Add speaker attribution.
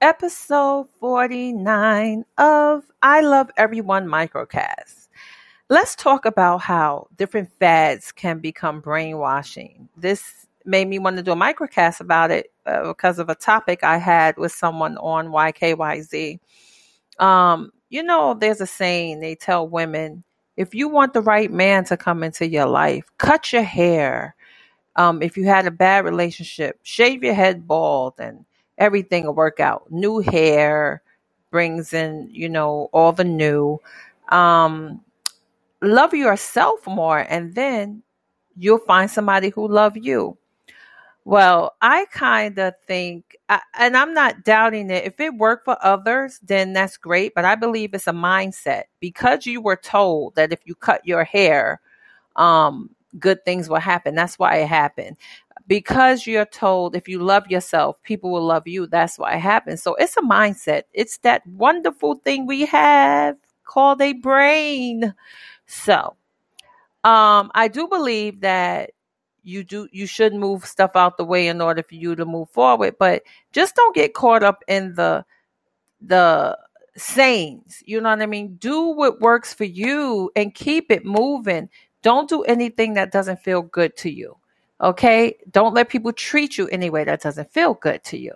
Speaker 1: episode 49 of I Love Everyone Microcast. Let's talk about how different fads can become brainwashing. This made me want to do a microcast about it uh, because of a topic I had with someone on YKYZ. Um, you know, there's a saying they tell women if you want the right man to come into your life, cut your hair. Um, if you had a bad relationship, shave your head bald and everything will work out. New hair brings in, you know, all the new. Um, love yourself more, and then you'll find somebody who love you. Well, I kind of think, and I'm not doubting it. If it worked for others, then that's great. But I believe it's a mindset because you were told that if you cut your hair, um, good things will happen. That's why it happened because you're told if you love yourself, people will love you. That's why it happens. So it's a mindset. It's that wonderful thing we have called a brain. So, um, I do believe that you do you should move stuff out the way in order for you to move forward, but just don't get caught up in the the sayings. You know what I mean? Do what works for you and keep it moving. Don't do anything that doesn't feel good to you. Okay? Don't let people treat you any way that doesn't feel good to you.